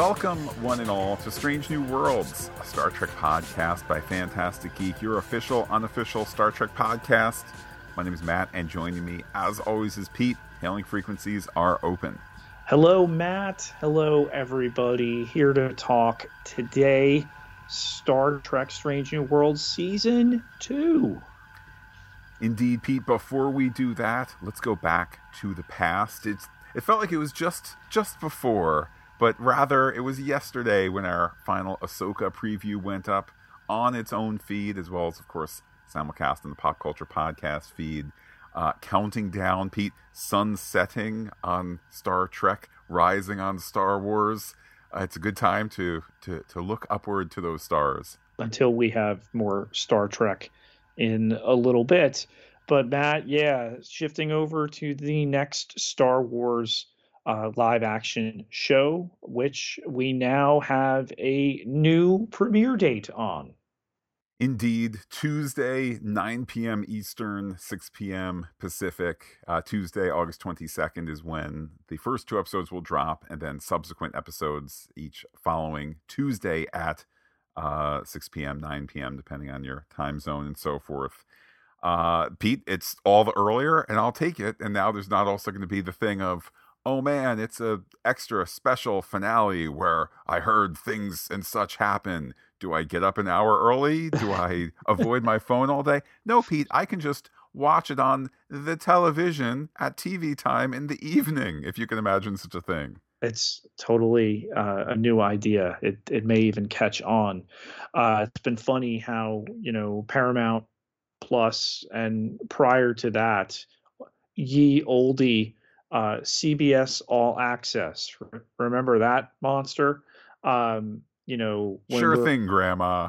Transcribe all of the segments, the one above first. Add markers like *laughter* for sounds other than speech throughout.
Welcome, one and all, to Strange New Worlds, a Star Trek podcast by Phantastic Geek, your official, unofficial Star Trek podcast. My name is Matt, and joining me, as always, is Pete. Hailing frequencies are open. Hello, Matt. Hello, everybody. Here to talk today Star Trek Strange New Worlds Season 2. Indeed, Pete. Before we do that, let's go back to the past. It's it felt like it was just just before, but rather it was yesterday when our final Ahsoka preview went up on its own feed, as well as of course simulcast in the Pop Culture Podcast feed. Uh, counting down, Pete, sun setting on Star Trek, rising on Star Wars. Uh, it's a good time to to to look upward to those stars until we have more Star Trek in a little bit. But Matt, yeah, shifting over to the next Star Wars uh, live action show, which we now have a new premiere date on. Indeed, Tuesday, 9 p.m. Eastern, 6 p.m. Pacific. Uh, Tuesday, August 22nd is when the first two episodes will drop, and then subsequent episodes each following Tuesday at uh, 6 p.m., 9 p.m., depending on your time zone and so forth. Uh, Pete, it's all the earlier, and I'll take it. And now there's not also going to be the thing of, oh man, it's a extra special finale where I heard things and such happen. Do I get up an hour early? Do *laughs* I avoid my phone all day? No, Pete, I can just watch it on the television at TV time in the evening, if you can imagine such a thing it's totally uh, a new idea. It it may even catch on. Uh, it's been funny how you know Paramount Plus and prior to that, ye oldie uh, CBS All Access. Remember that monster? Um, you know, sure thing, Grandma.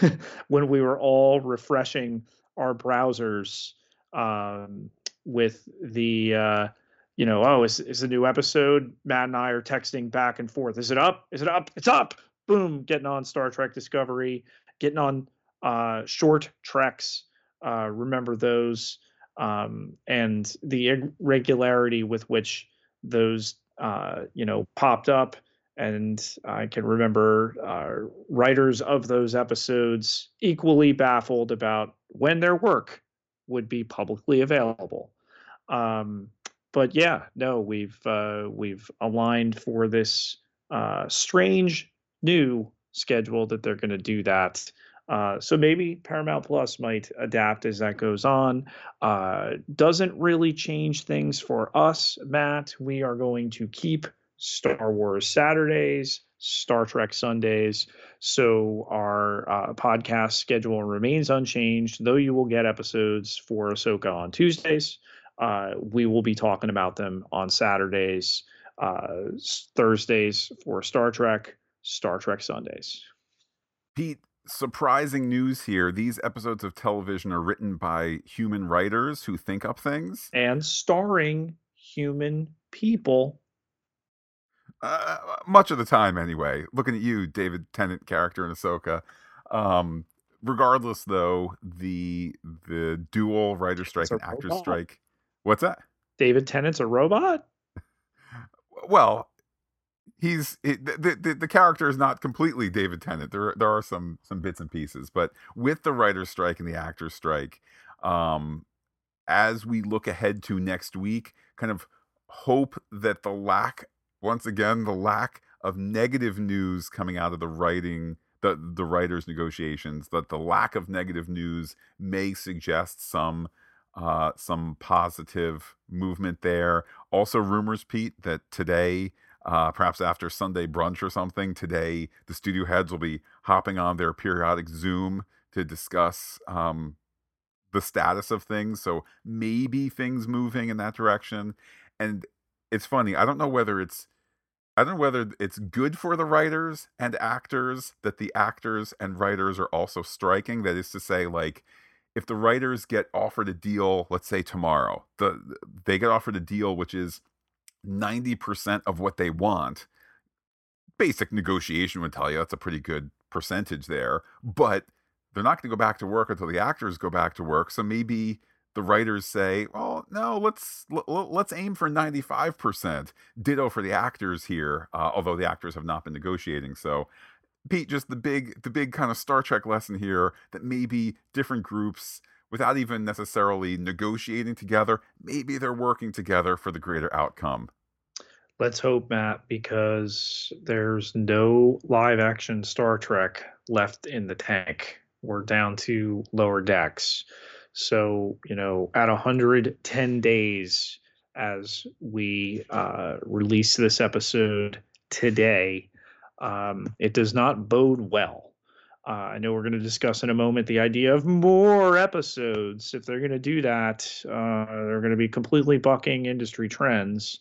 *laughs* when we were all refreshing our browsers um, with the uh, you know, oh, is is a new episode? Matt and I are texting back and forth. Is it up? Is it up? It's up. Boom, getting on Star Trek Discovery, getting on uh, short treks. Uh, remember those um, and the irregularity with which those uh, you know popped up. And I can remember uh, writers of those episodes equally baffled about when their work would be publicly available. Um, but yeah, no, we've uh, we've aligned for this uh, strange new schedule that they're going to do that. Uh, so maybe Paramount Plus might adapt as that goes on. Uh, doesn't really change things for us, Matt. We are going to keep Star Wars Saturdays, Star Trek Sundays. So our uh, podcast schedule remains unchanged, though you will get episodes for Ahsoka on Tuesdays. Uh, we will be talking about them on Saturdays, uh, Thursdays for Star Trek, Star Trek Sundays. Pete, surprising news here. These episodes of television are written by human writers who think up things and starring human people. Uh, much of the time, anyway. Looking at you, David Tennant character in Ahsoka. Um, regardless, though, the the dual writer strike and actor strike What's that? David Tennant's a robot? well, he's the, the the character is not completely David Tennant. There there are some some bits and pieces, but with the writer's strike and the actor's strike, um, as we look ahead to next week, kind of hope that the lack once again the lack of negative news coming out of the writing the the writers negotiations that the lack of negative news may suggest some uh, some positive movement there. Also, rumors, Pete, that today, uh, perhaps after Sunday brunch or something, today the studio heads will be hopping on their periodic Zoom to discuss um, the status of things. So maybe things moving in that direction. And it's funny. I don't know whether it's I don't know whether it's good for the writers and actors that the actors and writers are also striking. That is to say, like if the writers get offered a deal, let's say tomorrow, the they get offered a deal which is 90% of what they want, basic negotiation would tell you that's a pretty good percentage there, but they're not going to go back to work until the actors go back to work. So maybe the writers say, "Well, no, let's let's aim for 95%." Ditto for the actors here, uh, although the actors have not been negotiating. So, Pete, just the big the big kind of Star Trek lesson here that maybe different groups without even necessarily negotiating together, maybe they're working together for the greater outcome. Let's hope, Matt, because there's no live action Star Trek left in the tank. We're down to lower decks. So, you know, at 110 days as we uh, release this episode today, um, it does not bode well. Uh, I know we're going to discuss in a moment the idea of more episodes. If they're going to do that, uh, they're going to be completely bucking industry trends.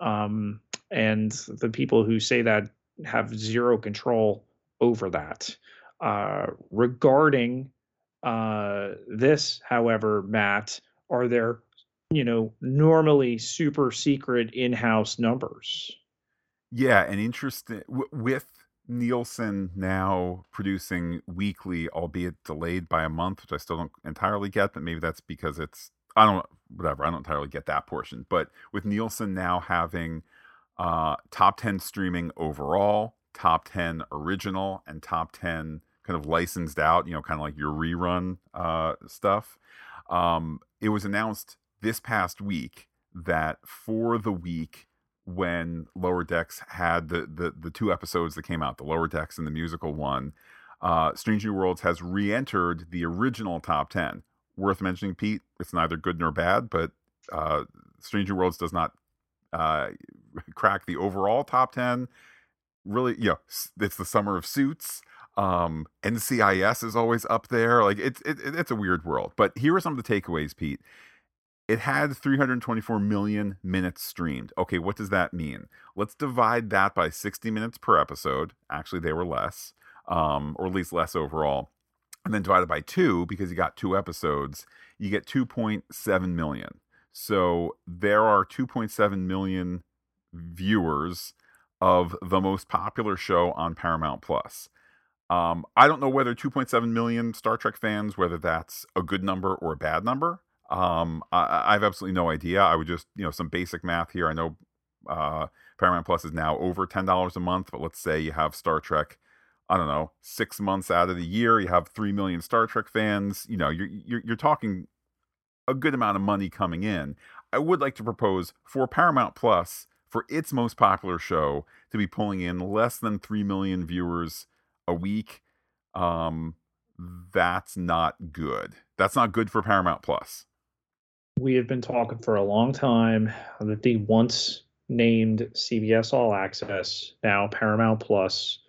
Um, and the people who say that have zero control over that. Uh, regarding uh, this, however, Matt, are there, you know, normally super secret in-house numbers? Yeah, and interesting with Nielsen now producing weekly, albeit delayed by a month, which I still don't entirely get, but maybe that's because it's I don't whatever, I don't entirely get that portion. But with Nielsen now having uh top 10 streaming overall, top 10 original and top 10 kind of licensed out, you know, kind of like your rerun uh, stuff. Um, it was announced this past week that for the week when Lower Decks had the, the, the two episodes that came out, the Lower Decks and the musical one, uh, Strange New Worlds has re entered the original top 10. Worth mentioning, Pete, it's neither good nor bad, but uh, Strange New Worlds does not uh, *laughs* crack the overall top 10. Really, you know, it's the summer of suits. Um, NCIS is always up there. Like it's it, it's a weird world. But here are some of the takeaways, Pete. It had 324 million minutes streamed. Okay, what does that mean? Let's divide that by 60 minutes per episode. Actually, they were less, um, or at least less overall. And then divided by two, because you got two episodes, you get 2.7 million. So there are 2.7 million viewers of the most popular show on Paramount Plus. Um, I don't know whether 2.7 million Star Trek fans, whether that's a good number or a bad number. Um, I, I, have absolutely no idea. I would just, you know, some basic math here. I know uh, Paramount Plus is now over ten dollars a month, but let's say you have Star Trek. I don't know, six months out of the year, you have three million Star Trek fans. You know, you're you're, you're talking a good amount of money coming in. I would like to propose for Paramount Plus for its most popular show to be pulling in less than three million viewers a week, um, that's not good. That's not good for Paramount Plus. We have been talking for a long time that the once named CBS All Access, now Paramount Plus,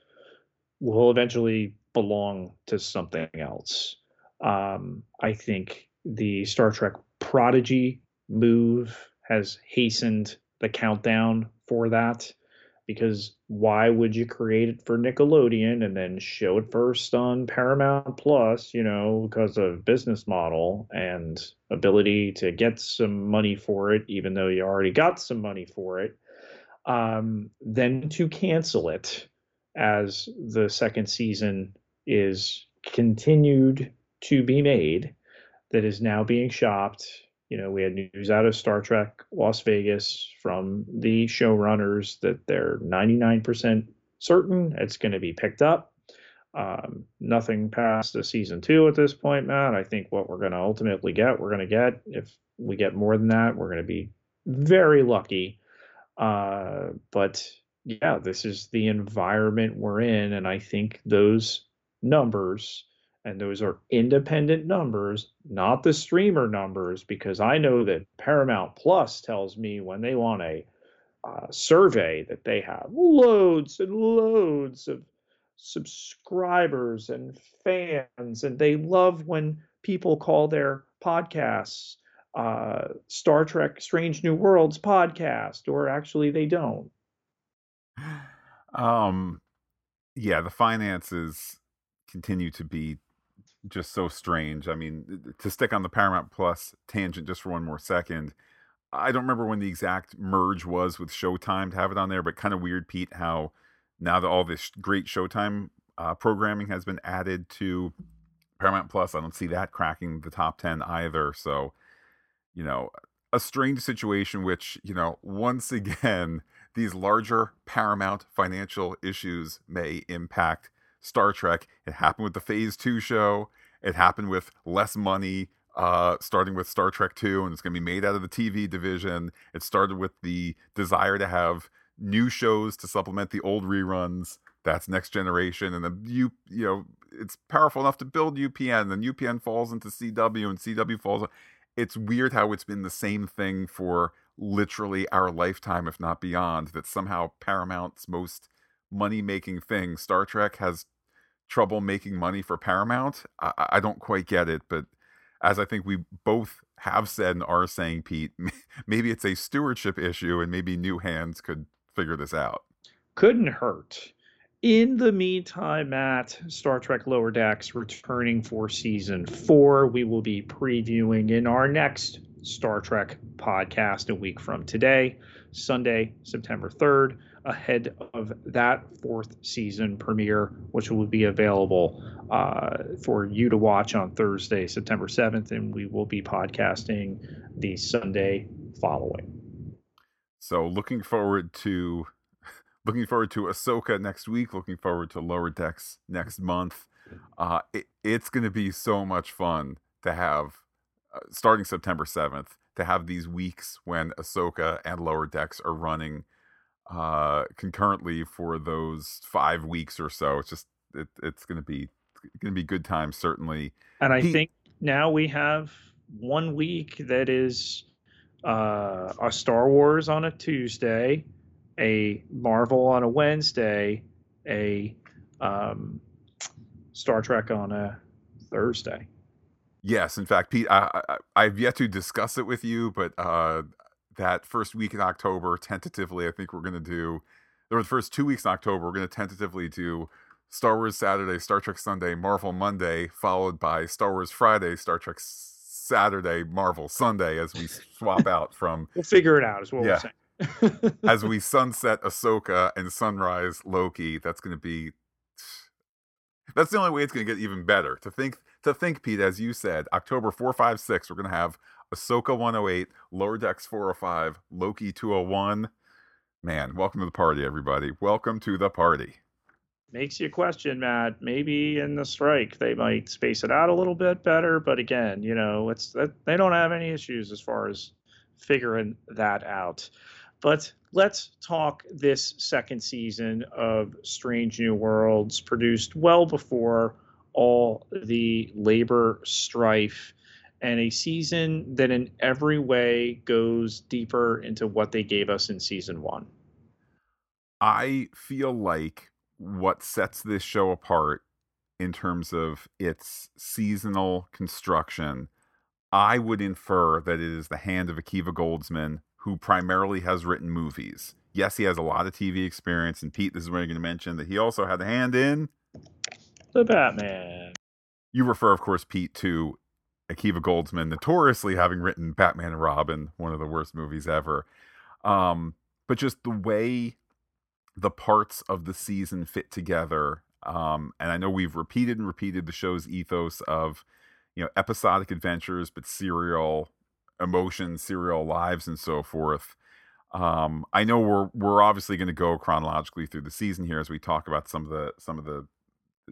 will eventually belong to something else. Um, I think the Star Trek Prodigy move has hastened the countdown for that because why would you create it for Nickelodeon and then show it first on Paramount Plus, you know, because of business model and ability to get some money for it, even though you already got some money for it, um, then to cancel it as the second season is continued to be made that is now being shopped you know, we had news out of Star Trek Las Vegas from the showrunners that they're 99% certain it's going to be picked up. Um, nothing past the season two at this point, Matt. I think what we're going to ultimately get, we're going to get. If we get more than that, we're going to be very lucky. Uh, but yeah, this is the environment we're in. And I think those numbers and those are independent numbers, not the streamer numbers, because I know that Paramount Plus tells me when they want a uh, survey that they have loads and loads of subscribers and fans, and they love when people call their podcasts uh, Star Trek Strange New Worlds podcast, or actually they don't. Um, yeah, the finances continue to be just so strange. I mean, to stick on the Paramount Plus tangent just for one more second, I don't remember when the exact merge was with Showtime to have it on there, but kind of weird, Pete, how now that all this great Showtime uh, programming has been added to Paramount Plus, I don't see that cracking the top 10 either. So you know, a strange situation which, you know, once *laughs* again, these larger Paramount financial issues may impact Star Trek. It happened with the Phase 2 show. It happened with less money, uh, starting with Star Trek 2, and it's going to be made out of the TV division. It started with the desire to have new shows to supplement the old reruns. That's Next Generation, and then you you know it's powerful enough to build UPN. And then UPN falls into CW, and CW falls. It's weird how it's been the same thing for literally our lifetime, if not beyond. That somehow Paramount's most money making thing, Star Trek, has trouble making money for Paramount. I, I don't quite get it, but as I think we both have said and are saying, Pete, *laughs* maybe it's a stewardship issue, and maybe new hands could figure this out. Couldn't hurt. In the meantime, Matt, Star Trek Lower Decks returning for season four. We will be previewing in our next Star Trek podcast a week from today, Sunday, September 3rd, ahead of that fourth season premiere, which will be available uh, for you to watch on Thursday, September 7th. And we will be podcasting the Sunday following. So, looking forward to *laughs* looking forward to Ahsoka next week. Looking forward to Lower Decks next month. Uh, it, it's going to be so much fun to have, uh, starting September 7th, to have these weeks when Ahsoka and Lower Decks are running uh, concurrently for those five weeks or so. It's just, it, it's going to be going to be good times, certainly. And I he, think now we have one week that is uh, a Star Wars on a Tuesday a Marvel on a Wednesday, a um, Star Trek on a Thursday. Yes, in fact, Pete, I, I, have yet to discuss it with you, but uh, that first week in October, tentatively, I think we're going to do, or the first two weeks in October, we're going to tentatively do Star Wars Saturday, Star Trek Sunday, Marvel Monday, followed by Star Wars Friday, Star Trek Saturday, Marvel Sunday, as we swap out from. We'll figure it out, is what yeah. we're saying as we *laughs* sunset Ahsoka and sunrise Loki, that's going to be. That's the only way it's going to get even better. To think, to think, Pete, as you said, October four, five, six, we're going to have Ahsoka 108, Lower Decks 405, Loki 201. Man, welcome to the party, everybody. Welcome to the party. Makes you question, Matt. Maybe in the strike they might space it out a little bit better, but again, you know, it's they don't have any issues as far as figuring that out. But let's talk this second season of Strange New Worlds, produced well before all the labor strife, and a season that in every way goes deeper into what they gave us in season one. I feel like what sets this show apart in terms of its seasonal construction, I would infer that it is the hand of Akiva Goldsman who primarily has written movies. Yes, he has a lot of TV experience, and Pete, this is where you're going to mention that he also had a hand in the Batman. You refer, of course, Pete, to Akiva Goldsman, notoriously having written Batman and Robin, one of the worst movies ever. Um, but just the way the parts of the season fit together. Um, and I know we've repeated and repeated the show's ethos of, you know, episodic adventures, but serial emotions, serial lives, and so forth. Um, I know we're we're obviously going to go chronologically through the season here as we talk about some of the some of the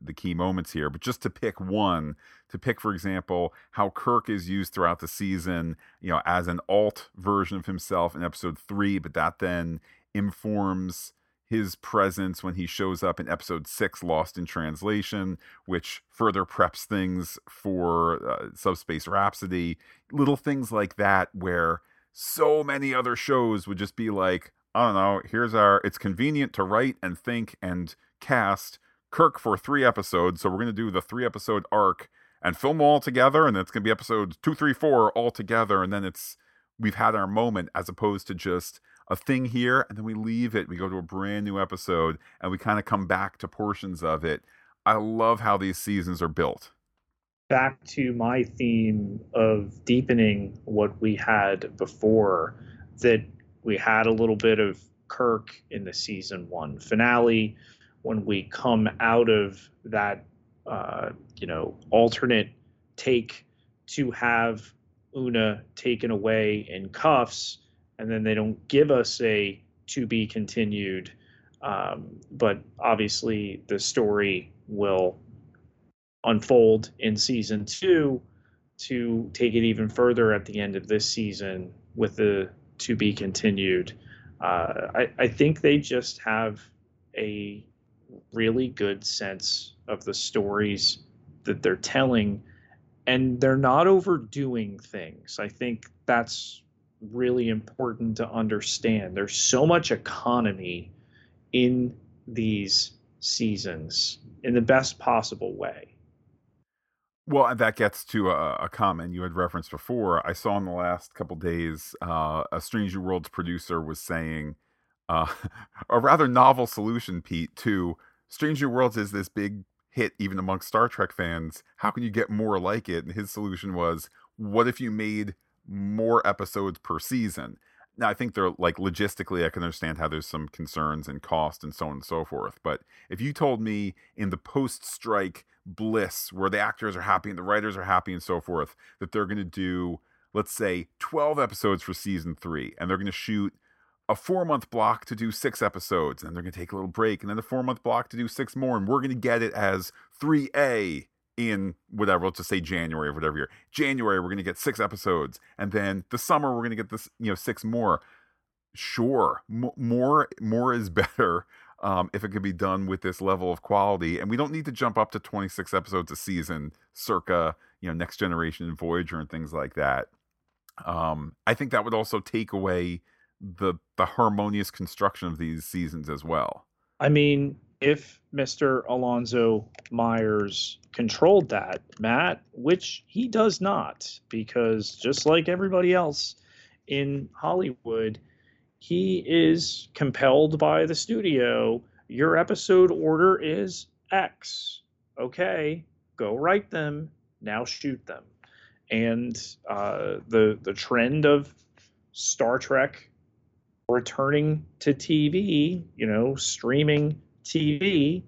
the key moments here, but just to pick one, to pick, for example, how Kirk is used throughout the season, you know, as an alt version of himself in episode three, but that then informs his presence when he shows up in episode six, Lost in Translation, which further preps things for uh, Subspace Rhapsody. Little things like that, where so many other shows would just be like, I don't know, here's our, it's convenient to write and think and cast Kirk for three episodes. So we're going to do the three episode arc and film all together. And it's going to be episodes two, three, four all together. And then it's, we've had our moment as opposed to just, a thing here and then we leave it we go to a brand new episode and we kind of come back to portions of it i love how these seasons are built back to my theme of deepening what we had before that we had a little bit of kirk in the season one finale when we come out of that uh, you know alternate take to have Una taken away in cuffs, and then they don't give us a to be continued. Um, but obviously, the story will unfold in season two to take it even further at the end of this season with the to be continued. Uh, I, I think they just have a really good sense of the stories that they're telling and they're not overdoing things. I think that's really important to understand. There's so much economy in these seasons in the best possible way. Well, that gets to a, a, comment you had referenced before. I saw in the last couple days, uh, a Strange New Worlds producer was saying uh, *laughs* a rather novel solution, Pete, to Strange New Worlds is this big hit even amongst Star Trek fans. How can you get more like it? And his solution was, what if you made more episodes per season? Now, I think they're like logistically, I can understand how there's some concerns and cost and so on and so forth. But if you told me in the post strike bliss where the actors are happy and the writers are happy and so forth, that they're going to do, let's say, 12 episodes for season three and they're going to shoot a four month block to do six episodes, and they're going to take a little break, and then a four month block to do six more, and we're going to get it as 3A in whatever, let's just say January or whatever year. January, we're going to get six episodes, and then the summer, we're going to get this, you know, six more. Sure, M- more more is *laughs* better um, if it can be done with this level of quality, and we don't need to jump up to 26 episodes a season, circa you know Next Generation and Voyager and things like that. Um, I think that would also take away the the harmonious construction of these seasons as well. I mean, if Mr. Alonso Myers controlled that, Matt, which he does not, because just like everybody else in Hollywood, he is compelled by the studio. Your episode order is X. Okay, go write them. Now shoot them. And uh, the the trend of Star Trek returning to TV, you know, streaming TV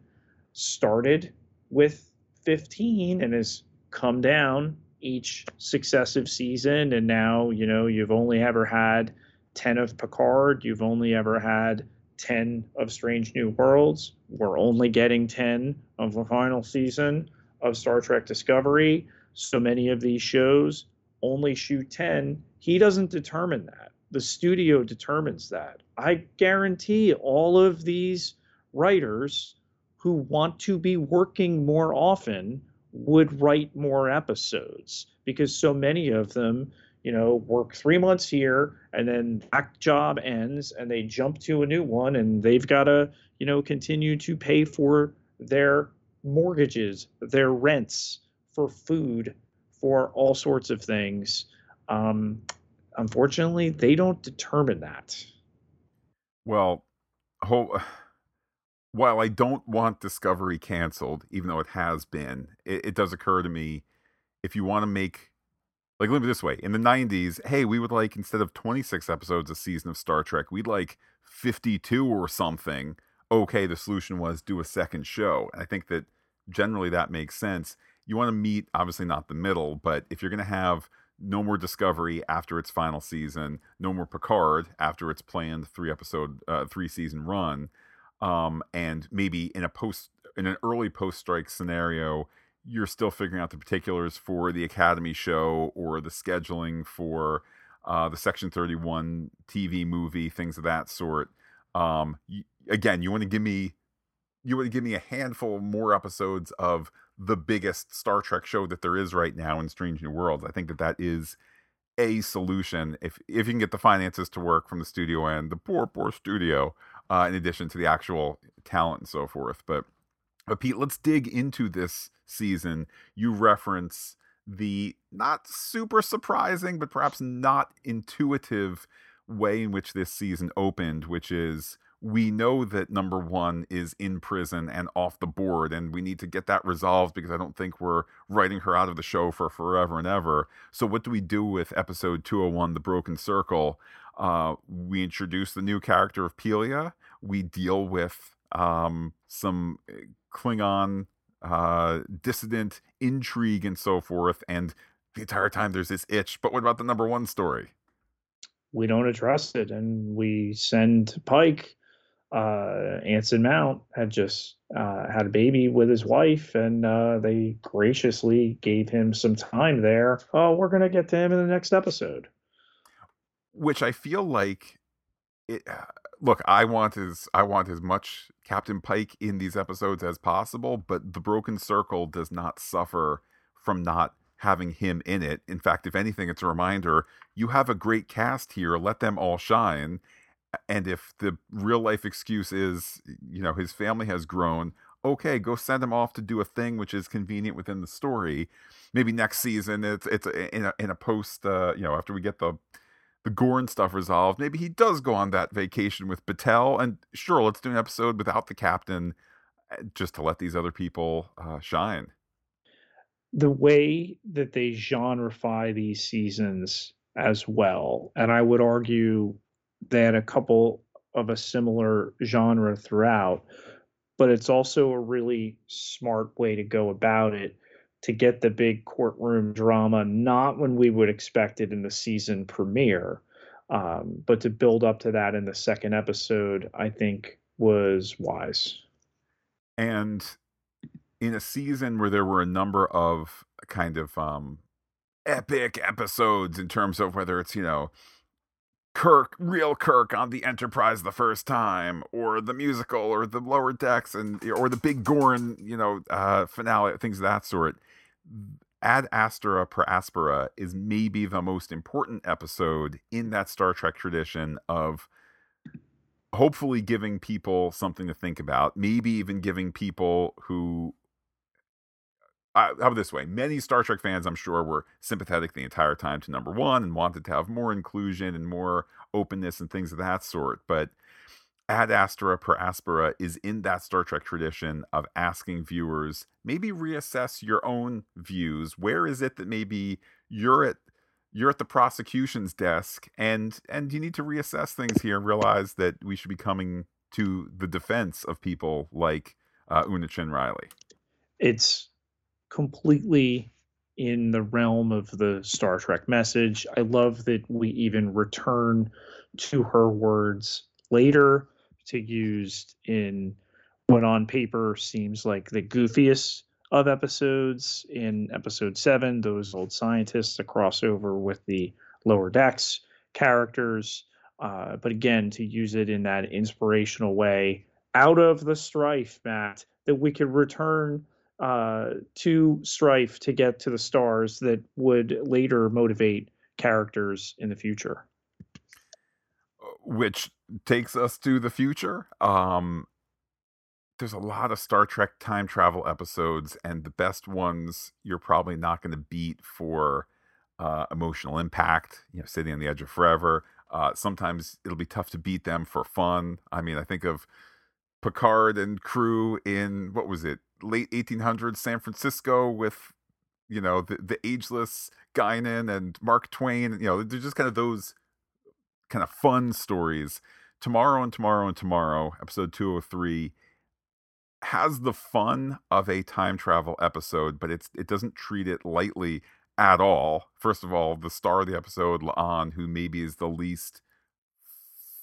started with 15 and has come down each successive season. And now, you know, you've only ever had 10 of Picard, you've only ever had 10 of Strange New Worlds. We're only getting 10 of the final season of Star Trek Discovery. So many of these shows only shoot 10. He doesn't determine that the studio determines that. I guarantee all of these writers who want to be working more often would write more episodes because so many of them, you know, work three months here and then that job ends and they jump to a new one and they've got to, you know, continue to pay for their mortgages, their rents, for food, for all sorts of things. Um, unfortunately, they don't determine that. Well, *sighs* while I don't want Discovery canceled, even though it has been, it, it does occur to me if you want to make like let me this way in the 90s hey we would like instead of 26 episodes a season of star trek we'd like 52 or something. Okay the solution was do a second show. And i think that generally that makes sense. You want to meet obviously not the middle but if you're going to have no more Discovery after its final season, no more Picard after its planned three episode, uh, three season run, um, and maybe in a post, in an early post strike scenario, you're still figuring out the particulars for the Academy show or the scheduling for uh, the Section 31 TV movie, things of that sort. Um, again, you want to give me, you want to give me a handful more episodes of the biggest Star Trek show that there is right now in Strange New Worlds. I think that that is a solution if if you can get the finances to work from the studio and the poor poor studio, uh, in addition to the actual talent and so forth. But but Pete, let's dig into this season. You reference the not super surprising, but perhaps not intuitive way in which this season opened, which is we know that number one is in prison and off the board, and we need to get that resolved because I don't think we're writing her out of the show for forever and ever. So, what do we do with episode 201, The Broken Circle? Uh, we introduce the new character of Pelia. We deal with um, some eh, Klingon uh, dissident intrigue and so forth, and the entire time there's this itch. But what about the number one story? We don't address it, and we send Pike. Uh, Anson Mount had just uh, had a baby with his wife, and uh, they graciously gave him some time there. Oh, we're gonna get to him in the next episode. Which I feel like it. *sighs* Look, I want as I want as much Captain Pike in these episodes as possible, but the Broken Circle does not suffer from not having him in it. In fact, if anything, it's a reminder you have a great cast here. Let them all shine and if the real life excuse is you know his family has grown okay go send him off to do a thing which is convenient within the story. Maybe next season it's it's in a, in a post uh, you know after we get the the Gorn stuff resolved maybe he does go on that vacation with Batel and sure let's do an episode without the captain uh, just to let these other people uh, shine. The way that they genreify these seasons as well and i would argue they had a couple of a similar genre throughout, but it's also a really smart way to go about it to get the big courtroom drama, not when we would expect it in the season premiere, um, but to build up to that in the second episode, I think was wise. And in a season where there were a number of kind of um, epic episodes in terms of whether it's, you know, Kirk, real Kirk on the Enterprise the first time, or the musical, or the lower decks, and or the big Gorn, you know, uh, finale, things of that sort. Ad Astra per Aspera is maybe the most important episode in that Star Trek tradition of hopefully giving people something to think about, maybe even giving people who how about this way? Many Star Trek fans, I'm sure, were sympathetic the entire time to number one and wanted to have more inclusion and more openness and things of that sort. But Ad Astra per Aspera is in that Star Trek tradition of asking viewers maybe reassess your own views. Where is it that maybe you're at you're at the prosecution's desk and and you need to reassess things here and realize that we should be coming to the defense of people like uh, Una Chin Riley. It's completely in the realm of the Star Trek message. I love that we even return to her words later to used in what on paper seems like the goofiest of episodes. In episode seven, those old scientists, a crossover with the lower decks characters. Uh, but again, to use it in that inspirational way out of the strife, Matt, that we could return uh, to strife to get to the stars that would later motivate characters in the future. Which takes us to the future. Um, there's a lot of Star Trek time travel episodes, and the best ones you're probably not going to beat for uh, emotional impact. You know, City on the Edge of Forever. Uh, sometimes it'll be tough to beat them for fun. I mean, I think of Picard and crew in what was it, late 1800s San Francisco with you know the the ageless Guinan and Mark Twain. You know, they're just kind of those kind of fun stories. Tomorrow and tomorrow and tomorrow, episode 203 has the fun of a time travel episode, but it's it doesn't treat it lightly at all. First of all, the star of the episode, La'an, who maybe is the least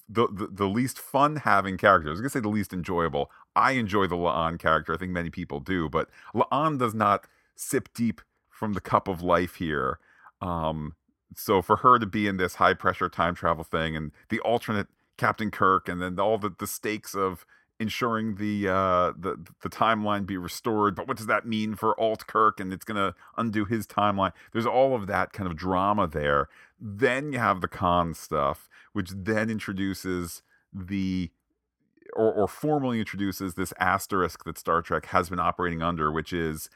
the, the, the least fun having character. I was gonna say the least enjoyable. I enjoy the La'an character. I think many people do, but La'an does not sip deep from the cup of life here. Um, so for her to be in this high pressure time travel thing and the alternate Captain Kirk, and then all the the stakes of ensuring the uh the the timeline be restored but what does that mean for alt kirk and it's going to undo his timeline? There's all of that kind of drama there. Then you have the Khan stuff which then introduces the or, or formally introduces this asterisk that Star Trek has been operating under, which is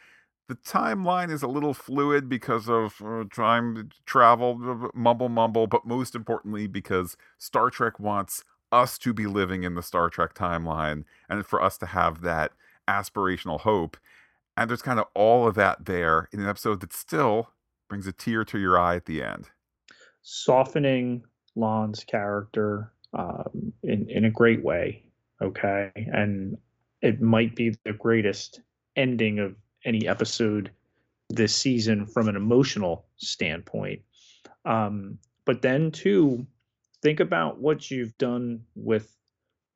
the timeline is a little fluid because of uh, time travel, mumble mumble, but most importantly because Star Trek wants us to be living in the Star Trek timeline and for us to have that aspirational hope. And there's kind of all of that there in an episode that still brings a tear to your eye at the end. Softening La'an's character um, in in a great way. Okay, and it might be the greatest ending of any episode this season from an emotional standpoint. Um, but then too, think about what you've done with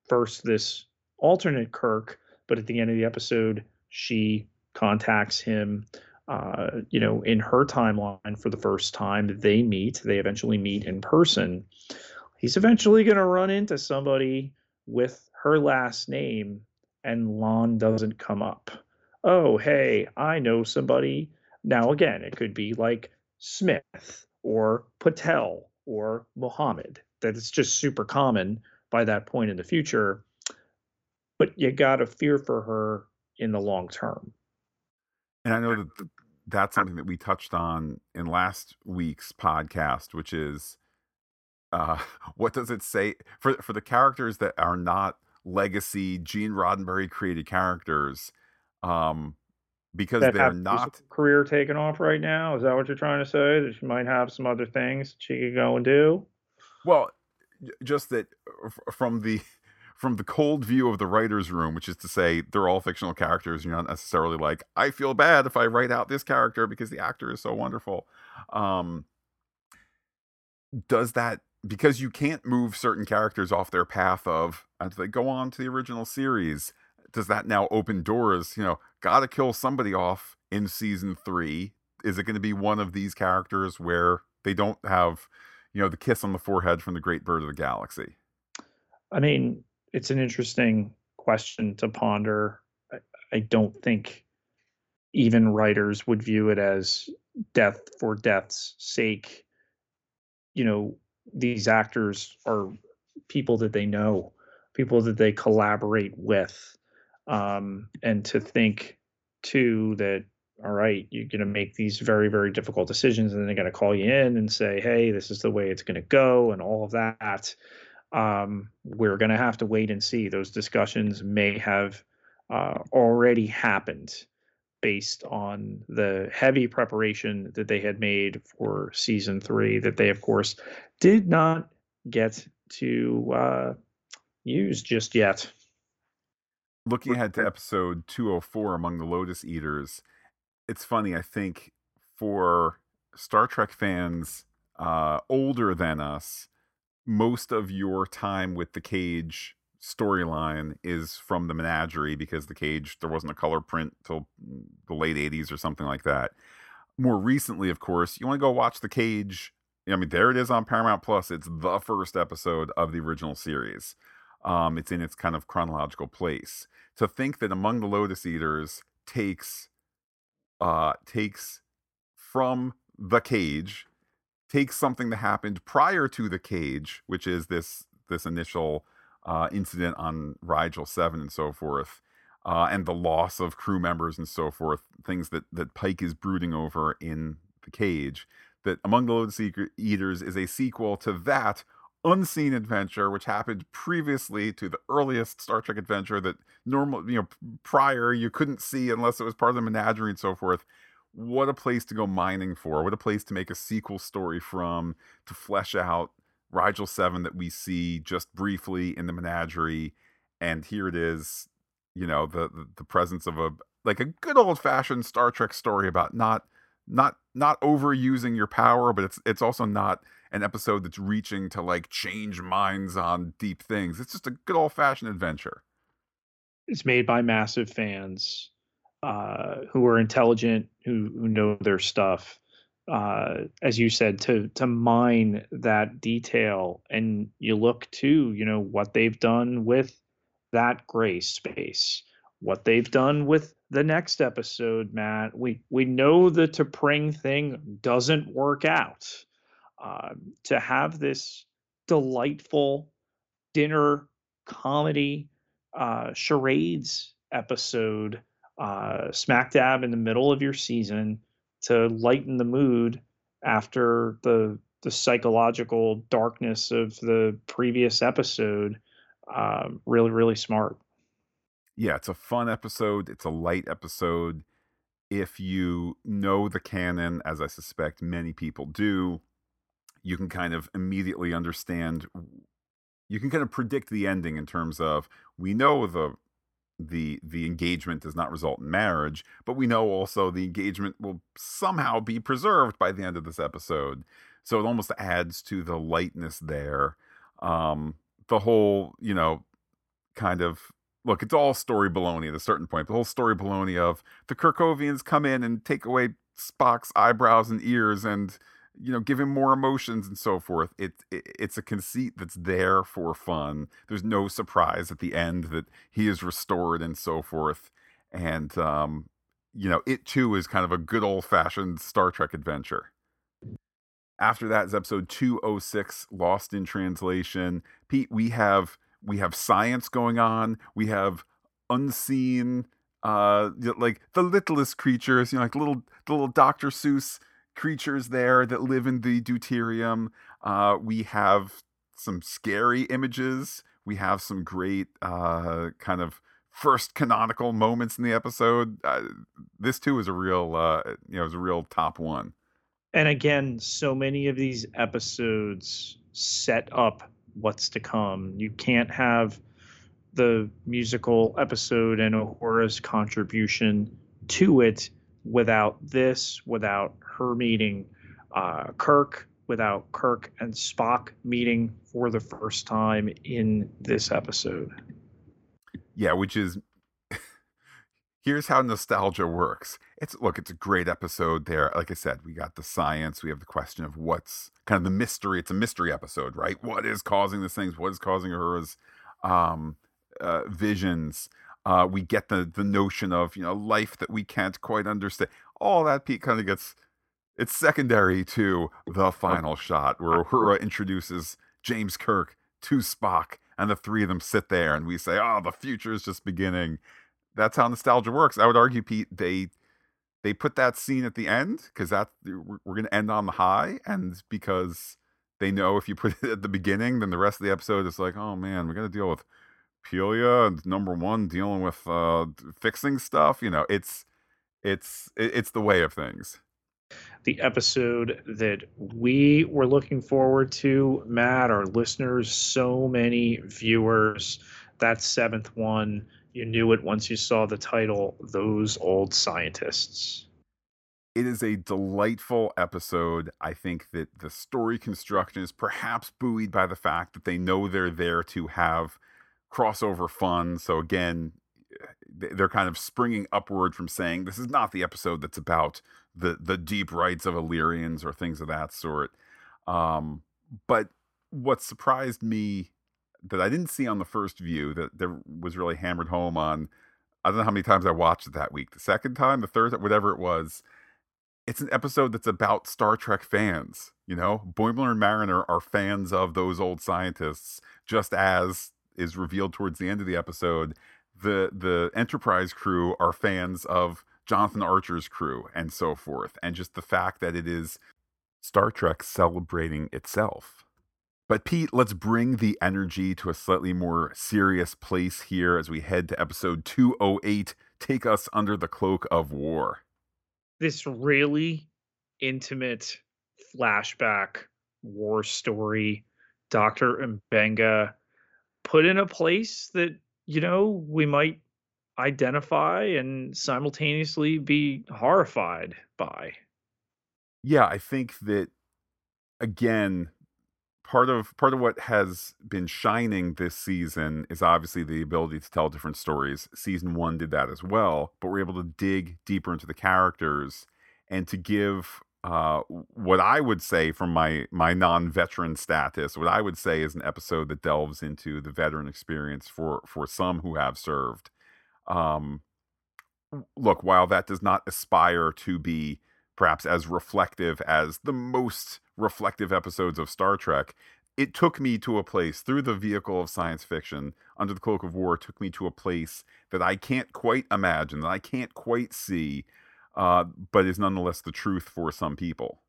first this alternate Kirk, but at the end of the episode, she contacts him. Uh, you know, in her timeline for the first time, they meet. They eventually meet in person. He's eventually going to run into somebody with her last name, and La'an doesn't come up. Oh, hey, I know somebody. Now, again, it could be like Smith or Patel or Muhammad. That it's just super common by that point in the future. But you got to fear for her in the long term. And I know that that's something that we touched on in last week's podcast, which is uh, *laughs* what does it say for for the characters that are not legacy Gene Roddenberry created characters? Um, because that they're not career taken off right now. Is that what you're trying to say? That she might have some other things she could go and do. Well, just that from the *laughs* from the cold view of the writer's room, which is to say they're all fictional characters. You're not necessarily like, I feel bad if I write out this character because the actor is so wonderful. Um, does that because you can't move certain characters off their path of as they go on to the original series? Does that now open doors? You know, gotta kill somebody off in season three. Is it going to be one of these characters where they don't have, you know, the kiss on the forehead from the great bird of the galaxy? I mean, it's an interesting question to ponder. I, I don't think even writers would view it as death for death's sake. You know, these actors are people that they know, people that they collaborate with. Um, and to think too that all right, you're going to make these very, very difficult decisions, and then they're going to call you in and say, "Hey, this is the way it's going to go," and all of that um, we're going to have to wait and see. Those discussions may have uh, already happened based on the heavy preparation that they had made for season three, that they, of course, did not get to uh, use just yet. Looking ahead to episode 204 Among the Lotus Eaters, it's funny, I think, for Star Trek fans uh, older than us, most of your time with the cage storyline is from the menagerie because the cage there wasn't a color print till the late 80s or something like that. More recently of course you want to go watch the cage i mean there it is on paramount plus it's the first episode of the original series. Um, it's in its kind of chronological place. To think that among the lotus eaters takes uh takes from the cage takes something that happened prior to the cage, which is this this initial uh, incident on Rigel Seven and so forth, uh, and the loss of crew members and so forth, things that that Pike is brooding over in the cage. That Among the Lotus Eaters is a sequel to that unseen adventure, which happened previously to the earliest Star Trek adventure that normal, you know, prior you couldn't see unless it was part of the menagerie and so forth what a place to go mining for. What a place to make a sequel story from to flesh out Rigel 7 that we see just briefly in the menagerie. And here it is, you know, the, the, the presence of a like a good old fashioned Star Trek story about not not not overusing your power, but it's it's also not an episode that's reaching to like change minds on deep things. It's just a good old fashioned adventure. It's made by massive fans uh, who are intelligent, who who know their stuff. Uh, as you said, to to mine that detail, and you look to you know what they've done with that gray space, what they've done with the next episode, Matt. We we know the T'Pring thing doesn't work out. Uh, to have this delightful dinner comedy uh, charades episode uh, smack dab in the middle of your season to lighten the mood after the the psychological darkness of the previous episode. Uh, really, really smart. Yeah, it's a fun episode. It's a light episode. If you know the canon, as I suspect many people do, you can kind of immediately understand. You can kind of predict the ending in terms of we know the the the engagement does not result in marriage, but we know also the engagement will somehow be preserved by the end of this episode. So it almost adds to the lightness there. Um, the whole, you know, kind of look, it's all story baloney at a certain point. The whole story baloney of the Kirkovians come in and take away Spock's eyebrows and ears and you know give him more emotions and so forth. It, it it's a conceit that's there for fun. There's no surprise at the end that he is restored and so forth. And um, you know, it too is kind of a good old fashioned Star Trek adventure. After that is episode 206, Lost in Translation. Pete, we have we have science going on. We have unseen uh like the littlest creatures, you know, like little the little Dr. Seuss creatures there that live in the deuterium. Uh we have some scary images. We have some great uh kind of first canonical moments in the episode. Uh, this too is a real uh you know, is a real top one. And again, so many of these episodes set up what's to come. You can't have the musical episode and Uhura's contribution to it without this, without her meeting uh, Kirk, without Kirk and Spock meeting for the first time in this episode. Yeah, which is *laughs* here's how nostalgia works. It's look, it's a great episode there. Like I said, we got the science, we have the question of what's kind of the mystery. It's a mystery episode, right? What is causing these things? What is causing Uhura's um, uh, visions? Uh, we get the the notion of you know life that we can't quite understand. All that Pete kind of gets. It's secondary to the final shot where Uhura introduces James Kirk to Spock, and the three of them sit there, and we say, "Oh, the future is just beginning." that's how nostalgia works. I would argue, Pete, they they put that scene at the end because that we're, we're going to end on the high, and because they know if you put *laughs* it at the beginning, then the rest of the episode is like, oh man, we're going to deal with And number one dealing with uh, fixing stuff. You know, it's it's it's the way of things. The episode that we were looking forward to, Matt, our listeners, so many viewers. That seventh one you knew it once you saw the title those old scientists it is a delightful episode i think that the story construction is perhaps buoyed by the fact that they know they're there to have crossover fun so again they're kind of springing upward from saying this is not the episode that's about the the deep rights of illyrians or things of that sort um, but what surprised me that I didn't see on the first view that there was really hammered home on. I don't know how many times I watched it that week. The second time, the third, whatever it was. It's an episode that's about Star Trek fans. You know, Boimler and Mariner are fans of those old scientists, just as is revealed towards the end of the episode. The the Enterprise crew are fans of Jonathan Archer's crew and so forth. And just the fact that it is Star Trek celebrating itself but Pete, let's bring the energy to a slightly more serious place here as we head to episode 208 Take Us Under the Cloak of War. This really intimate flashback war story, Dr. Mbenga put in a place that, you know, we might identify and simultaneously be horrified by. Yeah, I think that again, part of part of what has been shining this season is obviously the ability to tell different stories. Season one did that as well, but we're able to dig deeper into the characters and to give uh, what I would say from my my non-veteran status, what I would say is an episode that delves into the veteran experience for for some who have served. Um, look, while that does not aspire to be perhaps as reflective as the most reflective episodes of Star Trek, it took me to a place through the vehicle of science fiction under the cloak of war took me to a place that i can't quite imagine that i can't quite see uh, but is nonetheless the truth for some people.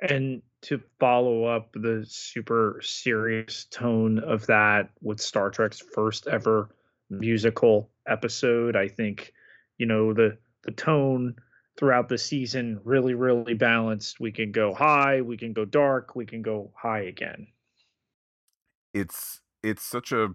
And to follow up the super serious tone of that with star trek's first ever musical episode i think you know the the tone throughout the season really really balanced. We can go high we can go dark we can go high again. It's it's such a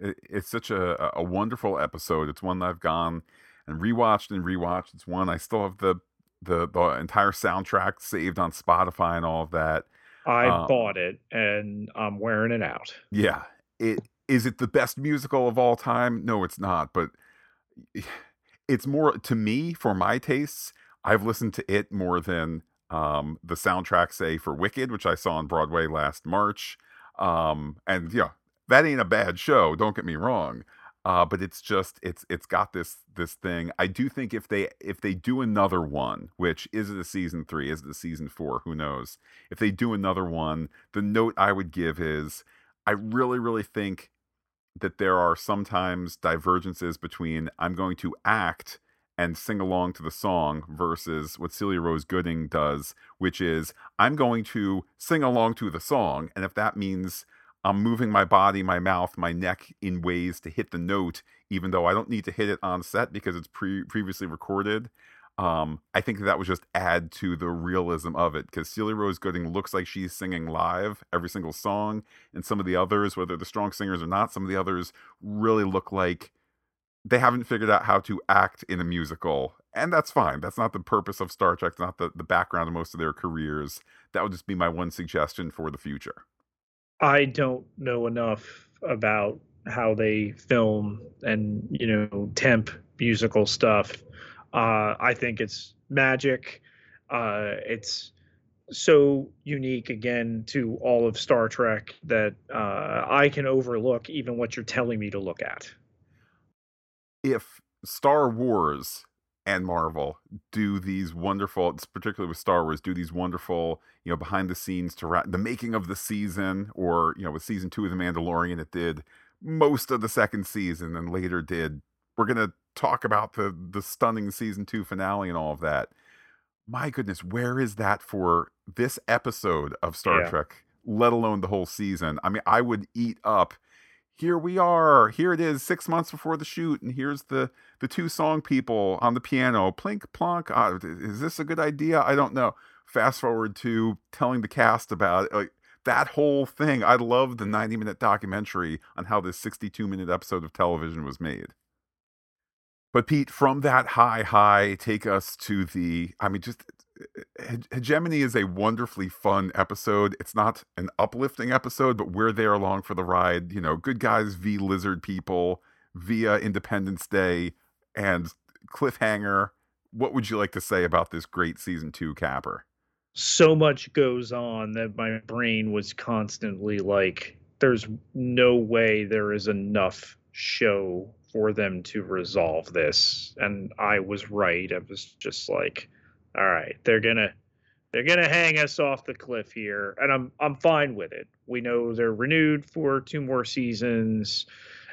it's such a, a wonderful episode. It's one that I've gone and rewatched and rewatched. It's one I still have the the the entire soundtrack saved on Spotify and all of that. I um, bought it and I'm wearing it out. Yeah. It is it the best musical of all time? No, it's not, but *sighs* it's more to me for my tastes. I've listened to it more than um, the soundtrack say for Wicked, which I saw on Broadway last March. Um, and yeah, that ain't a bad show. Don't get me wrong. Uh, but it's just it's it's got this this thing. I do think if they if they do another one, which is it a season three, is it a season four, who knows? If they do another one, the note I would give is I really really think that there are sometimes divergences between I'm going to act and sing along to the song versus what Celia Rose Gooding does, which is I'm going to sing along to the song, and if that means I'm moving my body, my mouth, my neck in ways to hit the note, even though I don't need to hit it on set because it's pre- previously recorded. Um, I think that would just add to the realism of it because Celia Rose Gooding looks like she's singing live every single song, and some of the others, whether they're strong singers or not, some of the others really look like they haven't figured out how to act in a musical. And that's fine. That's not the purpose of Star Trek. It's not the, the background of most of their careers. That would just be my one suggestion for the future. I don't know enough about how they film and you know temp musical stuff. Uh, I think it's magic. Uh, it's so unique again to all of Star Trek that uh, I can overlook even what you're telling me to look at. If Star Wars and Marvel do these wonderful, particularly with Star Wars, do these wonderful, you know, behind the scenes to ra- the making of the season, or you know, with season two of The Mandalorian, it did most of the second season, and later did. We're gonna talk about the the stunning season two finale and all of that. My goodness, where is that for this episode of Star yeah. Trek? Let alone the whole season. I mean, I would eat up here we are. Here it is, six months before the shoot, and here's the the two song people on the piano. Plink plonk. Uh, is this a good idea? I don't know. Fast forward to telling the cast about it. Like that whole thing. I love the 90 minute documentary on how this 62 minute episode of television was made. But Pete, from that high high, take us to the. I mean, just Hegemony is a wonderfully fun episode. It's not an uplifting episode, but we're there along for the ride. You know, good guys v lizard people via Independence Day and cliffhanger. What would you like to say about this great season two capper? So much goes on that my brain was constantly like, there's no way there is enough show for them to resolve this. And I was right. I was just like, all right, they're gonna they're gonna hang us off the cliff here, and I'm I'm fine with it. We know they're renewed for two more seasons.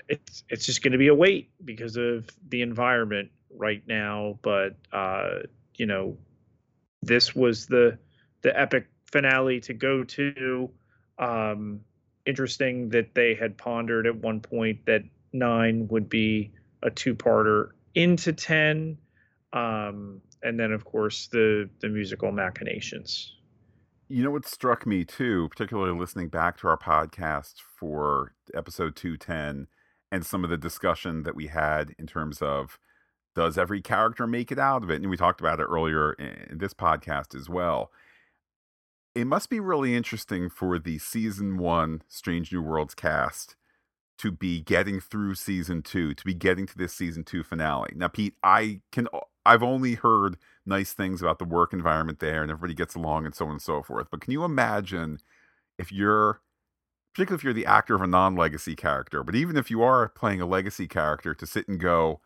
It's it's just gonna be a wait because of the environment right now. But uh, you know, this was the the epic finale to go to. Um, interesting that they had pondered at one point that nine would be a two-parter into ten. Um, and then of course the the musical machinations. You know what struck me too, particularly listening back to our podcast for episode 210 and some of the discussion that we had in terms of does every character make it out of it? And we talked about it earlier in this podcast as well. It must be really interesting for the season one Strange New Worlds cast to be getting through season two, to be getting to this season two finale. Now, Pete, I can I've only heard nice things about the work environment there and everybody gets along and so on and so forth. But can you imagine if you're, particularly if you're the actor of a non legacy character, but even if you are playing a legacy character, to sit and go,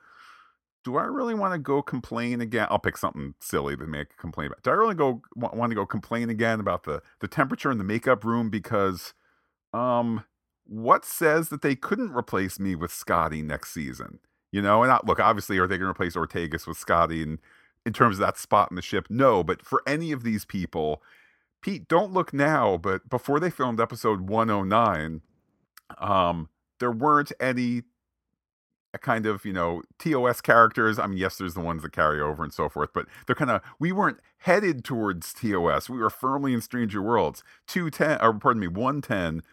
do I really want to go complain again? I'll pick something silly to make a complaint about. Do I really go want to go complain again about the the temperature in the makeup room because, um, what says that they couldn't replace me with Scotty next season? You know, and I, look, obviously, are they going to replace Ortegas with Scotty? And in terms of that spot in the ship, no. But for any of these people, Pete, don't look now, but before they filmed episode 109, um, there weren't any kind of you know TOS characters. I mean, yes, there's the ones that carry over and so forth, but they're kind of we weren't headed towards TOS. We were firmly in Stranger Worlds. Two ten, or pardon me, one ten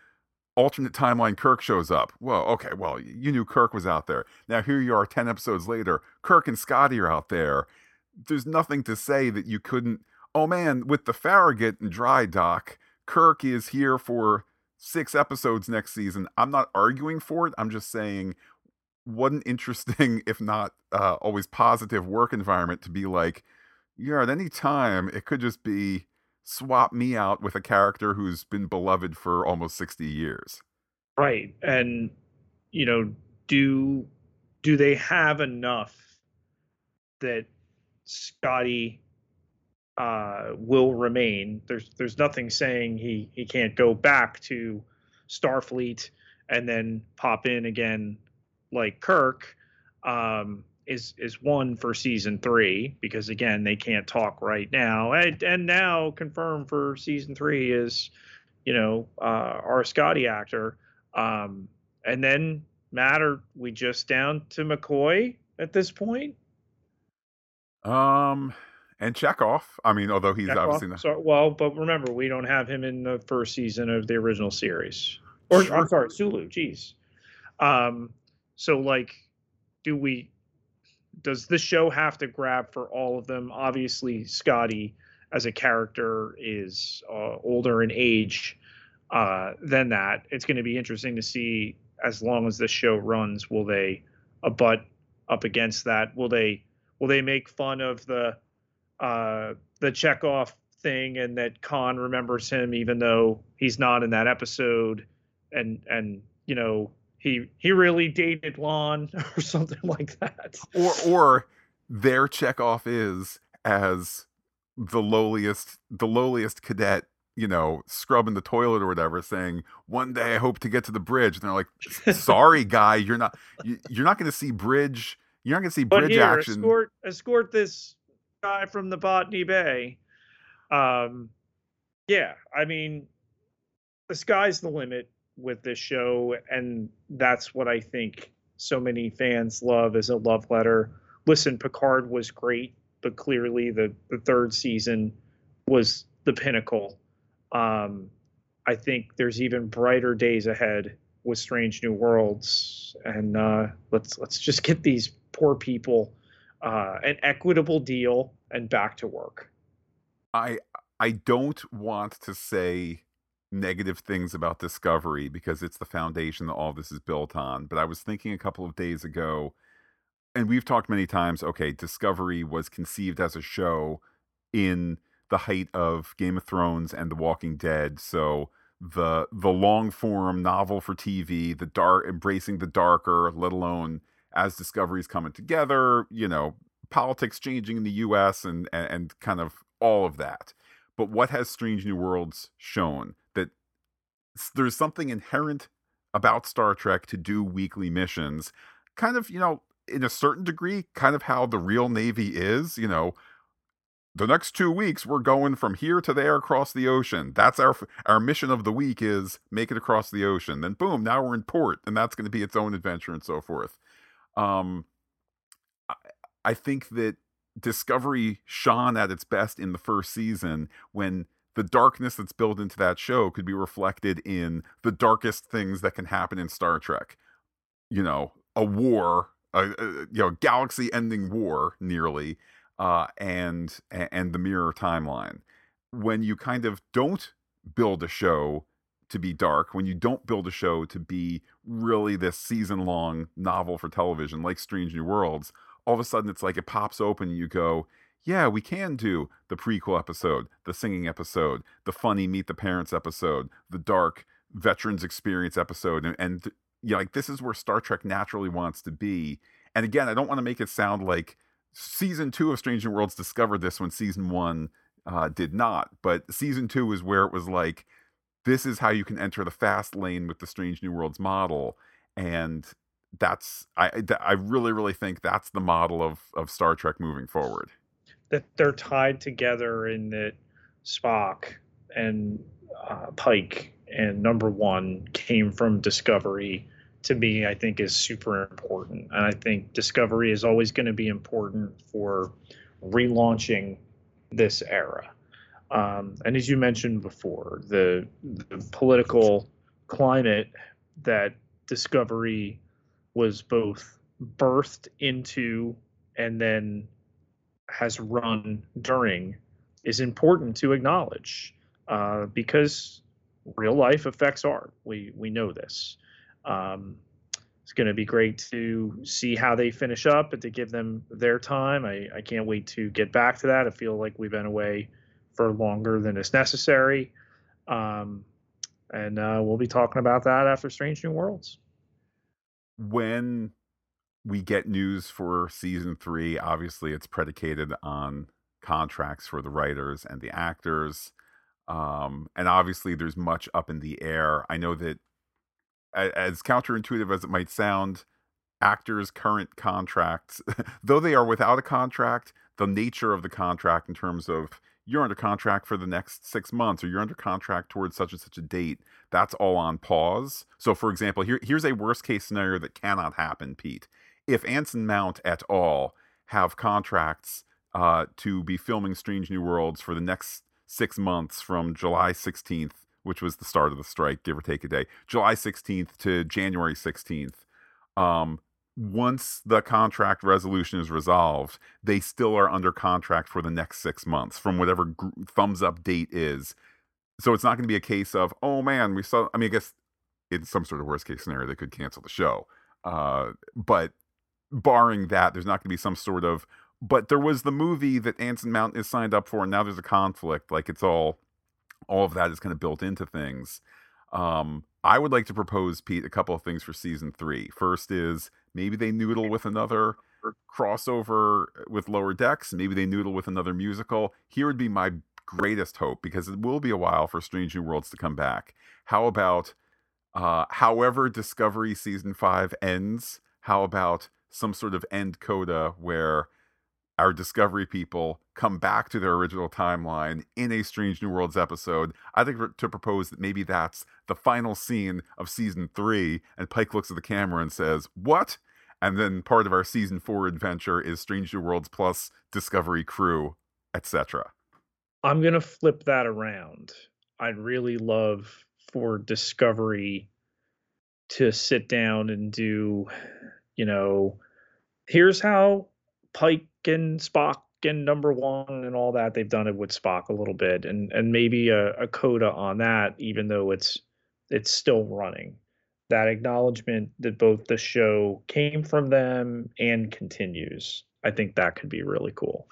alternate timeline Kirk shows up. Whoa, okay, well, you knew Kirk was out there. Now here you are 10 episodes later. Kirk and Scotty are out there. There's nothing to say that you couldn't. Oh man, with the Farragut and Dry Dock, Kirk is here for six episodes next season. I'm not arguing for it. I'm just saying what an interesting, *laughs* if not uh, always positive work environment to be like, yeah, at any time, it could just be swap me out with a character who's been beloved for almost 60 years. Right. And you know, do do they have enough that Scotty uh, will remain? There's there's nothing saying he he can't go back to Starfleet and then pop in again like Kirk. Um, is is one for season three because again they can't talk right now. And and now confirmed for season three is you know uh, our Scotty actor. Um, and then Matt are we just down to McCoy at this point. Um and Chekov I mean although he's Chekov, obviously not so, well but remember we don't have him in the first season of the original series. Or sure. I'm sorry Sulu jeez. Um so like do we does this show have to grab for all of them? Obviously, Scotty as a character is uh, older in age uh, than that. It's going to be interesting to see as long as this show runs, will they abut up against that? Will they will they make fun of the uh, the Chekov thing and that Khan remembers him even though he's not in that episode and and you know he he really dated Lon *laughs* or something like that. Or or their Chekov is as the lowliest the lowliest cadet you know, scrubbing the toilet or whatever, saying, "One day I hope to get to the bridge." And they're like, *laughs* "Sorry, guy, you're not. You, are not going to see bridge. You're not going to see bridge here, action." Escort, escort this guy from the Botany Bay. Um, yeah, I mean, the sky's the limit with this show, and that's what I think so many fans love as a love letter. Listen, Picard was great, but clearly the the third season was the pinnacle. Um, I think there's even brighter days ahead with Strange New Worlds, and uh, let's let's just get these poor people uh, an equitable deal and back to work. I I don't want to say negative things about Discovery because it's the foundation that all this is built on. But I was thinking a couple of days ago, and we've talked many times. Okay, Discovery was conceived as a show in the height of Game of Thrones and The Walking Dead, so the the long form novel for TV, the dark embracing the darker, let alone as Discovery's coming together, you know, politics changing in the U.S. and and, and kind of all of that. But what has Strange New Worlds shown? There's something inherent about Star Trek to do weekly missions. Kind of, you know, in a certain degree, kind of how the real Navy is, you know, the next two weeks we're going from here to there across the ocean. That's our our mission of the week is make it across the ocean. Then boom, now we're in port, and that's going to be its own adventure and so forth. Um, I, I think that Discovery shone at its best in the first season when the darkness that's built into that show could be reflected in the darkest things that can happen in Star Trek. You know, a war, a, a you know, galaxy-ending war, nearly, uh, and and the mirror timeline. When you kind of don't build a show to be dark, when you don't build a show to be really this season-long novel for television, like Strange New Worlds, all of a sudden it's like it pops open and you go, yeah, we can do the prequel episode, the singing episode, the funny meet the parents episode, the dark veterans experience episode, and, and you know, like this is where Star Trek naturally wants to be. And again, I don't want to make it sound like season two of Strange New Worlds discovered this when season one uh, did not, but season two is where it was like, this is how you can enter the fast lane with the Strange New Worlds model, and that's I I really really think that's the model of of Star Trek moving forward that they're tied together in that Spock and uh, Pike and Number One came from Discovery. To me, I think is super important, and I think Discovery is always going to be important for relaunching this era. Um, and as you mentioned before, the, the political climate that Discovery was both birthed into and then has run during is important to acknowledge uh, because real life affects art. We we know this. Um, it's going to be great to see how they finish up and to give them their time. I, I can't wait to get back to that. I feel like we've been away for longer than is necessary. Um, and uh, we'll be talking about that after Strange New Worlds. When we get news for season three, obviously it's predicated on contracts for the writers and the actors. Um, and obviously there's much up in the air. I know that as counterintuitive as it might sound, actors' current contracts, *laughs* though they are without a contract, the nature of the contract in terms of you're under contract for the next six months or you're under contract towards such and such a date, that's all on pause. So, for example, here, here's a worst case scenario that cannot happen, Pete. If Anson Mount at all have contracts uh, to be filming Strange New Worlds for the next six months from July 16th which was the start of the strike, give or take a day, July 16th to January 16th. Um, once the contract resolution is resolved, they still are under contract for the next six months from whatever gr- thumbs up date is. So it's not going to be a case of, oh man, we saw. I mean, I guess in some sort of worst case scenario, they could cancel the show. Uh, but barring that, there's not going to be some sort of. But there was the movie that Anson Mount is signed up for, and now there's a conflict. Like it's all all of that is kind of built into things. Um, I would like to propose, Pete, a couple of things for season three. First is maybe they noodle with another crossover with lower decks. Maybe they noodle with another musical. Here would be my greatest hope because it will be a while for Strange New Worlds to come back. How about, uh, however, Discovery season five ends? How about some sort of end coda where our Discovery people come back to their original timeline in a Strange New Worlds episode. I think to propose that maybe that's the final scene of season three, and Pike looks at the camera and says, What? And then part of our season four adventure is Strange New Worlds plus Discovery crew, etc. I'm to flip that around. I'd really love for Discovery to sit down and do, you know, here's how Pike and Spock and number one and all that. They've done it with Spock a little bit, and and maybe a, a coda on that, even though it's it's still running. That acknowledgement that both the show came from them and continues. I think that could be really cool.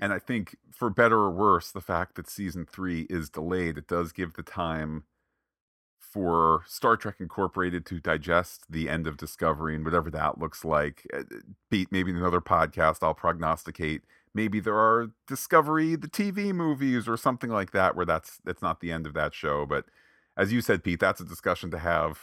And I think, for better or worse, the fact that season three is delayed, it does give the time for Star Trek Incorporated to digest the end of Discovery and whatever that looks like. Uh, Pete maybe another podcast, I'll prognosticate. Maybe there are Discovery, the TV movies, or something like that, where that's that's not the end of that show. But as you said, Pete, that's a discussion to have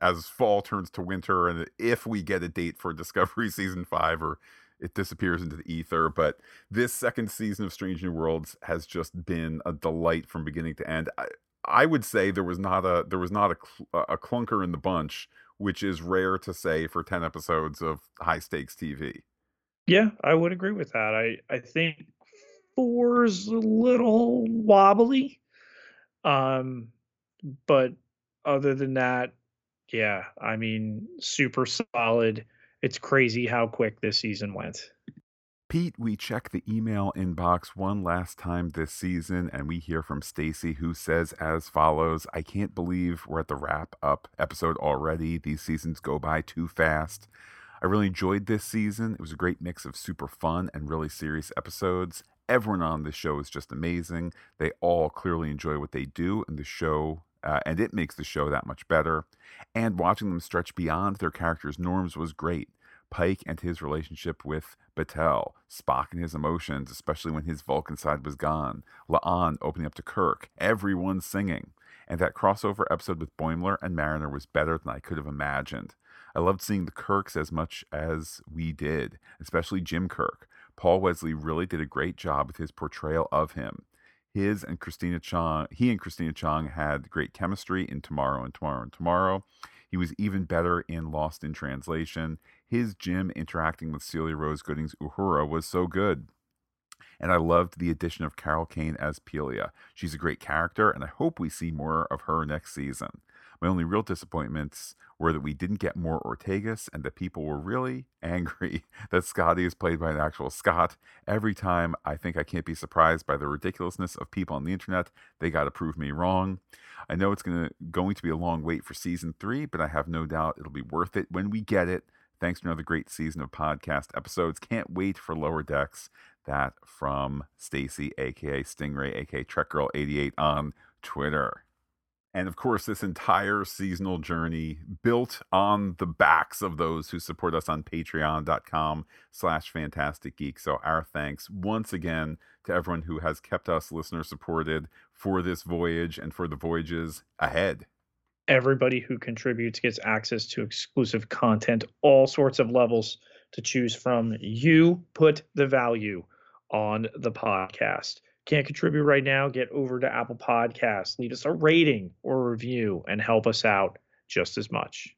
as fall turns to winter, and if we get a date for Discovery *laughs* season five, or it disappears into the ether. But this second season of Strange New Worlds has just been a delight from beginning to end. I, I would say there was not a there was not a cl- a clunker in the bunch, which is rare to say for ten episodes of high stakes TV. Yeah, I would agree with that. I I think four's a little wobbly, um, but other than that, yeah, I mean, super solid. It's crazy how quick this season went. Pete, we check the email inbox one last time this season and we hear from Stacy who says as follows, I can't believe we're at the wrap up episode already. These seasons go by too fast. I really enjoyed this season. It was a great mix of super fun and really serious episodes. Everyone on this show is just amazing. They all clearly enjoy what they do, and the show uh, and it makes the show that much better. And watching them stretch beyond their characters' norms was great. Pike and his relationship with Batel, Spock and his emotions, especially when his Vulcan side was gone, La'an opening up to Kirk, everyone singing. And that crossover episode with Boimler and Mariner was better than I could have imagined. I loved seeing the Kirks as much as we did, especially Jim Kirk. Paul Wesley really did a great job with his portrayal of him. His and Christina Chong, he and Christina Chong had great chemistry in Tomorrow and Tomorrow and Tomorrow. He was even better in Lost in Translation. His Jim interacting with Celia Rose Gooding's Uhura was so good. and I loved the addition of Carol Kane as Pelia. She's a great character, and I hope we see more of her next season. My only real disappointments were that we didn't get more Ortegas and that people were really *laughs* angry that Scotty is played by an actual Scott. Every time I think I can't be surprised by the ridiculousness of people on the internet, they got to prove me wrong. I know it's gonna going to be a long wait for season three, but I have no doubt it'll be worth it when we get it. Thanks to another great season of podcast episodes. Can't wait for Lower Decks. That from Stacy, aka Stingray, aka Trek Girl 88 on Twitter. And of course, this entire seasonal journey built on the backs of those who support us on patreon.com slash Phantastic Geek. So our thanks once again to everyone who has kept us listener supported for this voyage and for the voyages ahead. Everybody who contributes gets access to exclusive content, all sorts of levels to choose from. You put the value on the podcast can't contribute right now, get over to Apple Podcasts, leave us a rating or a review, and help us out just as much.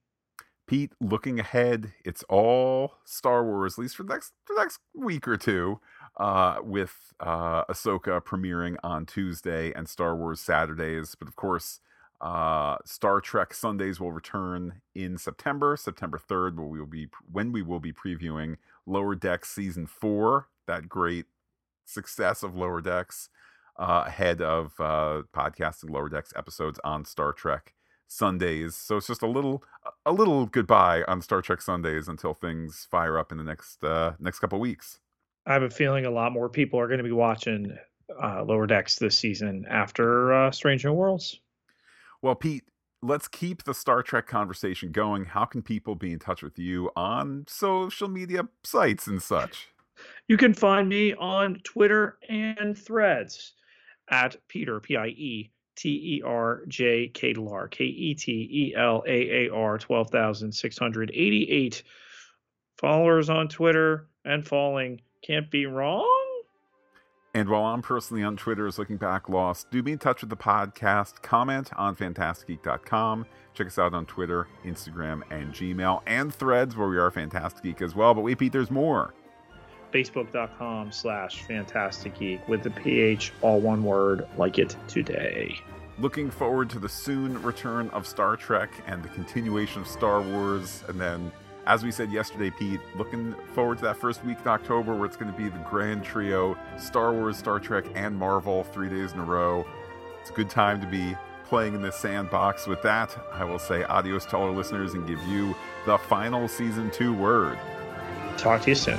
Pete, looking ahead, it's all Star Wars, at least for the next for the next week or two, uh, with uh, Ahsoka premiering on Tuesday and Star Wars Saturdays. But of course, uh, Star Trek Sundays will return in September, September third, where we will be when we will be previewing Lower Decks season four, that great success of Lower Decks uh, ahead of uh, podcasting Lower Decks episodes on Star Trek Sundays. So it's just a little a little goodbye on Star Trek Sundays until things fire up in the next uh, next couple weeks. I have a feeling a lot more people are going to be watching uh, Lower Decks this season after uh, Strange New Worlds. Well, Pete, let's keep the Star Trek conversation going. How can people be in touch with you on social media sites and such? You can find me on Twitter and threads at Peter, P I E T E R J K L R, K E T E L A A R, 12,688 followers on Twitter and falling. Can't be wrong. And while I'm personally on Twitter as Looking Back Lost, do be in touch with the podcast. Comment on phantasticgeek.com. Check us out on Twitter, Instagram, and Gmail, and threads where we are Phantastic Geek as well. But wait, Pete, there's more facebook.com slash Phantastic Geek with the ph all one word like it today looking forward to the soon return of star trek and the continuation of star wars and then as we said yesterday pete looking forward to that first week in october where it's going to be the grand trio star wars star trek and marvel three days in a row. It's a good time to be playing in the sandbox. With that i will say adios to all our listeners and give you the final season two word. Talk to you soon